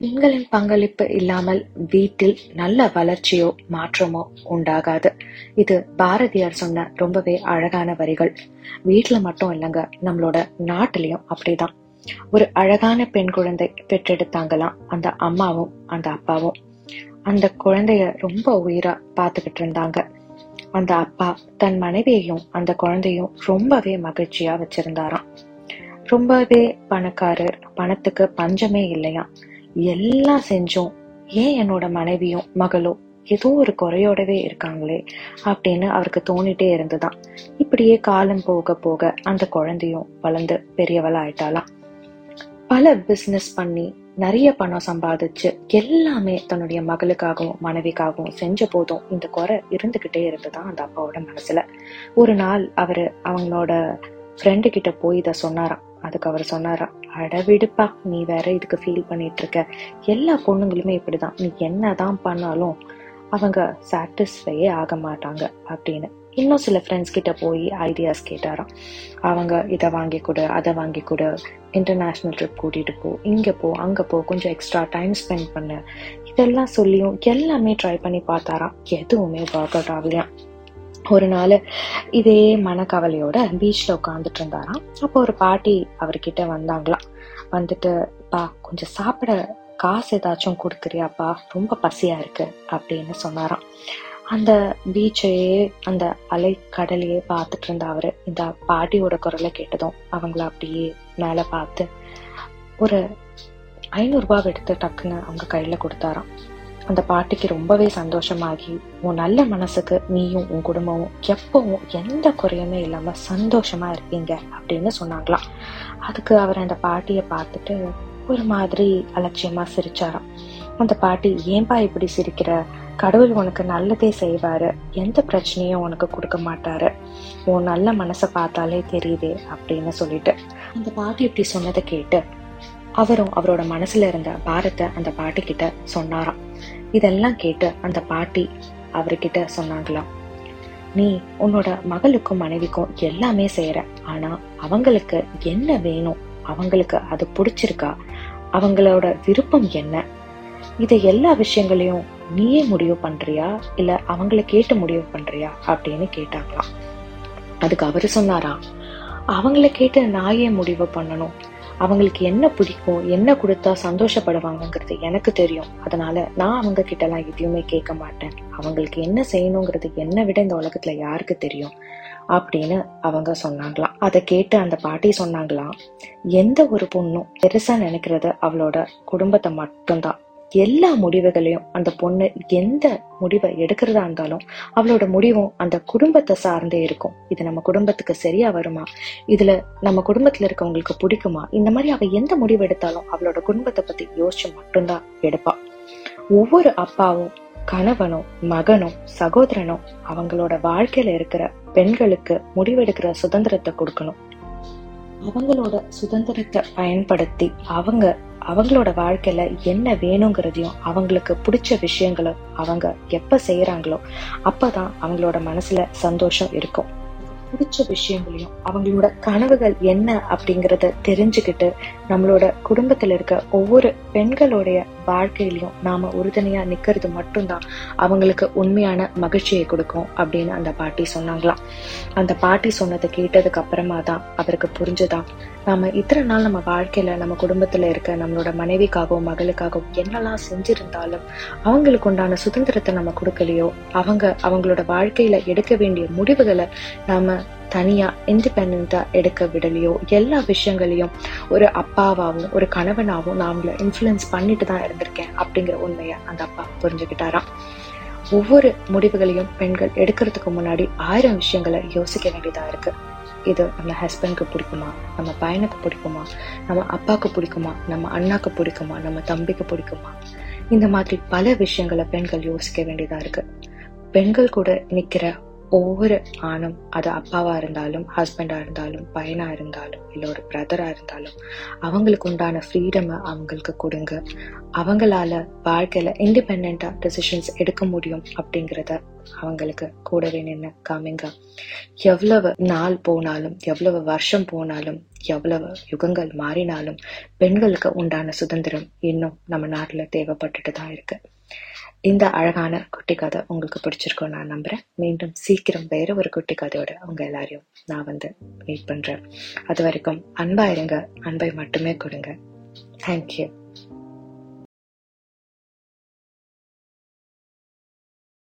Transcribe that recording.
பெண்களின் பங்களிப்பு இல்லாமல் வீட்டில் நல்ல வளர்ச்சியோ மாற்றமோ உண்டாகாது. இது பாரதியார் சொன்ன ரொம்பவே அழகான வரிகள். வீட்டுல மட்டும் இல்லைங்க நம்மளோட நாட்டிலையும் அப்படிதான். ஒரு அழகான பெண் குழந்தை பெற்றெடுத்தாங்களாம் அந்த அம்மாவும் அந்த அப்பாவும். அந்த குழந்தைய ரொம்ப உயிரா பாத்துக்கிட்டு இருந்தாங்க. அந்த அப்பா தன் மனைவியையும் அந்த குழந்தையும் ரொம்பவே மகிழ்ச்சியா வச்சிருந்தாராம். ரொம்பவே பணக்காரர் பணத்துக்கு பஞ்சமே இல்லையா எல்லாம் செஞ்சும். ஏன் என்னோட மனைவியும் மகளும் ஏதோ ஒரு குறையோடவே இருக்காங்களே அப்படின்னு அவருக்கு தோணிட்டே இருந்துதான். இப்படியே காலம் போக போக அந்த குழந்தையும் வளர்ந்து பெரியவளா ஆயிட்டாலாம் பல பிசினஸ் பண்ணி நிறைய பணம் சம்பாதிச்சு எல்லாமே தன்னுடைய மகளுக்காகவும் மனைவிக்காகவும் செஞ்ச போதும் இந்த குறை இருந்துகிட்டே இருந்துதான் அந்த அப்பாவோட மனசுல. ஒரு நாள் அவரு அவங்களோட ஃப்ரெண்டு கிட்ட போய் இதை சொன்னாராம். அதுக்கு அவர் சொன்னாராம் அட விடுப்பா நீ வேற இதுக்கு ஃபீல் பண்ணிட்டு இருக்க எல்லா பொண்ணுங்களுமே இப்படிதான். நீ என்னதான் பண்ணாலும் அவங்க சாட்டிஸ்ஃபையே ஆக மாட்டாங்க அப்படின்னு. இன்னும் சில ஃப்ரெண்ட்ஸ் கிட்ட போய் ஐடியாஸ் கேட்டாராம். அவங்க இதை வாங்கி கொடு அதை வாங்கி கொடு. இன்டர்நேஷ்னல் ட்ரிப் கூட்டிட்டு போ. இங்க போ அங்க போ. கொஞ்சம் எக்ஸ்ட்ரா டைம் ஸ்பெண்ட் பண்ணு. இதெல்லாம் சொல்லியும் எல்லாமே ட்ரை பண்ணி பார்த்தாராம். எதுவுமே ஒர்க் அவுட் ஆகலையாம். ஒரு நாள் இதே மனக்கவலையோட பீச்ல உட்காந்துட்டு இருந்தாராம். அப்போ ஒரு பாட்டி அவர்கிட்ட வந்தாங்களாம். வந்துட்டு பா கொஞ்சம் சாப்பிட காசு ஏதாச்சும் கொடுக்குறியாப்பா? ரொம்ப பசியா இருக்கு அப்படின்னு சொன்னாராம். அந்த பீச்சையே அந்த அலை கடலையே பார்த்துட்டு இருந்த அவரு இந்த பாட்டியோட குரலை கேட்டதும் அவங்கள அப்படியே மேல பார்த்து ஒரு ஐநூறு ரூபாய் எடுத்து டக்குன்னு அவங்க கையில கொடுத்தாராம். அந்த பாட்டிக்கு ரொம்பவே சந்தோஷமாகி உன் நல்ல மனசுக்கு நீயும் உன் குடும்பமும் எப்பவும் எந்த குறையுமே இல்லாம சந்தோஷமா இருப்பீங்க அப்படின்னு சொன்னாங்களாம். அதுக்கு அவர் அந்த பாட்டிய பார்த்துட்டு ஒரு மாதிரி அலட்சியமா சிரிச்சாராம். அந்த பாட்டி ஏன்பா இப்படி சிரிக்கிற? கடவுள் உனக்கு நல்லதே செய்வாரு. எந்த பிரச்சனையும் உனக்கு கொடுக்க மாட்டாரு. உன் நல்ல மனசை பார்த்தாலே தெரியுதே அப்படின்னு சொல்லிட்டு அந்த பாட்டி இப்படி சொன்னதை கேட்டு அவரும் அவரோட மனசுல இருந்த பாரத்தை அந்த பாட்டி கிட்ட சொன்னாராம். இதெல்லாம் கேட்டு அந்த பாட்டி அவர்கிட்ட சொன்னாங்களாம். நீ உன்னோட மகளுக்கும் மனைவிக்கும் எல்லாமே செய்யற. ஆனா அவங்களுக்கு என்ன வேணும்? அவங்களுக்கு அது பிடிச்சிருக்கா? அவங்களோட விருப்பம் என்ன? இதை எல்லா விஷயங்களையும் நீயே முடிவு பண்றியா? இல்ல அவங்கள கேட்டு முடிவு பண்றியா? அப்படின்னு கேட்டாங்களாம். அதுக்கு அவரு சொன்னாரா அவங்கள கேட்டு நான் ஏன் முடிவு பண்ணணும். அவங்களுக்கு என்ன பிடிக்கும் என்ன கொடுத்தா சந்தோஷப்படுவாங்கங்கிறது எனக்கு தெரியும். அதனால நான் அவங்க கிட்டலாம் எதையுமே கேட்க மாட்டேன். அவங்களுக்கு என்ன செய்யணுங்கிறது என்னை விட இந்த உலகத்துல யாருக்கு தெரியும்? அப்படின்னு அவங்க சொன்னாங்களாம். அதை கேட்டு அந்த பாட்டி சொன்னாங்களாம். எந்த ஒரு பொண்ணும் பெருசா நினைக்கிறது அவளோட குடும்பத்தை மட்டும்தான். எல்லா முடிவுகளையும் அந்த பொண்ணு எந்த முடிவை எடுக்கிறதா இருந்தாலும் அவளோட முடிவும் அந்த குடும்பத்தை சார்ந்தே இருக்கும். இது நம்ம குடும்பத்துக்கு சரியா வருமா? இதுல நம்ம குடும்பத்துல இருக்கவங்களுக்கு பிடிக்குமா? இந்த மாதிரி அவ எந்த முடிவு எடுத்தாலும் அவளோட குடும்பத்தை பத்தி யோசிச்சு மட்டும்தான் எடுப்பா. ஒவ்வொரு அப்பாவும் கணவனும் மகனும் சகோதரனும் அவங்களோட வாழ்க்கையில இருக்கிற பெண்களுக்கு முடிவெடுக்கிற சுதந்திரத்தை கொடுக்கணும். அவங்களோட சுதந்திரத்தை பயன்படுத்தி அவங்க அவங்களோட வாழ்க்கையில என்ன வேணுங்கிறதையும் அவங்களுக்கு பிடிச்ச விஷயங்களும் அவங்க எப்ப செய்யறாங்களோ அப்பதான் அவங்களோட மனசுல சந்தோஷம் இருக்கும். பிடிச்ச விஷயங்களையும் அவங்களோட கனவுகள் என்ன அப்படிங்கறத தெரிஞ்சுக்கிட்டு நம்மளோட குடும்பத்துல இருக்க ஒவ்வொரு பெண்களுடைய வாழ்க்கையிலையும் நாம உறுதுணையா நிக்கிறது மட்டும்தான் அவங்களுக்கு உண்மையான மகிழ்ச்சியை கொடுக்கும் அப்படின்னு அந்த பாட்டி சொன்னாங்களாம். அந்த பாட்டி சொன்னதை கேட்டதுக்கு அப்புறமா தான் அவருக்கு புரிஞ்சுதான் நாம இத்தனை நாள் நம்ம வாழ்க்கையில நம்ம குடும்பத்துல இருக்க நம்மளோட மனைவிக்காகவும் மகளுக்காகவும் என்னெல்லாம் செஞ்சிருந்தாலும் அவங்களுக்கு உண்டான சுதந்திரத்தை நம்ம கொடுக்கலையோ அவங்க அவங்களோட வாழ்க்கையில எடுக்க வேண்டிய முடிவுகளை நாம தனியா இண்டிபெண்டா எடுக்க விடலையோ எல்லா விஷயங்களையும் ஒரு அப்பாவாகவும் ஒரு கணவனாகவும் நான் அவங்கள இன்ஃபுளுன்ஸ் பண்ணிட்டு தான் இருந்திருக்கேன் அப்படிங்கிற உண்மையை அந்த அப்பா புரிஞ்சுக்கிட்டாராம். ஒவ்வொரு முடிவுகளையும் பெண்கள் எடுக்கிறதுக்கு முன்னாடி ஆயிரம் விஷயங்களை யோசிக்க வேண்டியதா இருக்கு. இது நம்ம ஹஸ்பண்ட்க்கு பிடிக்குமா? நம்ம பையனுக்கு பிடிக்குமா? நம்ம அப்பாவுக்கு பிடிக்குமா? நம்ம அண்ணாக்கு பிடிக்குமா? நம்ம தம்பிக்கு பிடிக்குமா? இந்த மாதிரி பல விஷயங்களை பெண்கள் யோசிக்க வேண்டியதா இருக்கு. பெண்கள் கூட நிக்கிற ஒவ்வொரு ஆணும் அது அப்பாவா இருந்தாலும் ஹஸ்பண்டா இருந்தாலும் பையனா இருந்தாலும் இல்லை ஒரு பிரதரா இருந்தாலும் அவங்களுக்கு உண்டான ஃப்ரீடம் அவங்களுக்கு கொடுங்க. அவங்களால வாழ்க்கையில இண்டிபெண்டா டெசிஷன்ஸ் எடுக்க முடியும் அப்படிங்கிறத அவங்களுக்கு கூடவே நின்று காமிங்க. எவ்வளவு நாள் போனாலும் எவ்வளவு வருஷம் போனாலும் எவ்வளவு யுகங்கள் மாறினாலும் பெண்களுக்கு உண்டான சுதந்திரம் இன்னும் நம்ம நாட்டுல தேவைப்பட்டுட்டு தான் இருக்கு. இந்த அழகான குட்டி கதை உங்களுக்கு பிடிச்சிருக்கும் நான் நம்புறேன். மீண்டும் சீக்கிரம் வேற ஒரு குட்டி கதையோட உங்க எல்லாரையும் நான் வந்து மீட் பண்றேன். அது வரைக்கும் அன்பா இருங்க. அன்பை மட்டுமே கொடுங்க. தேங்க்யூ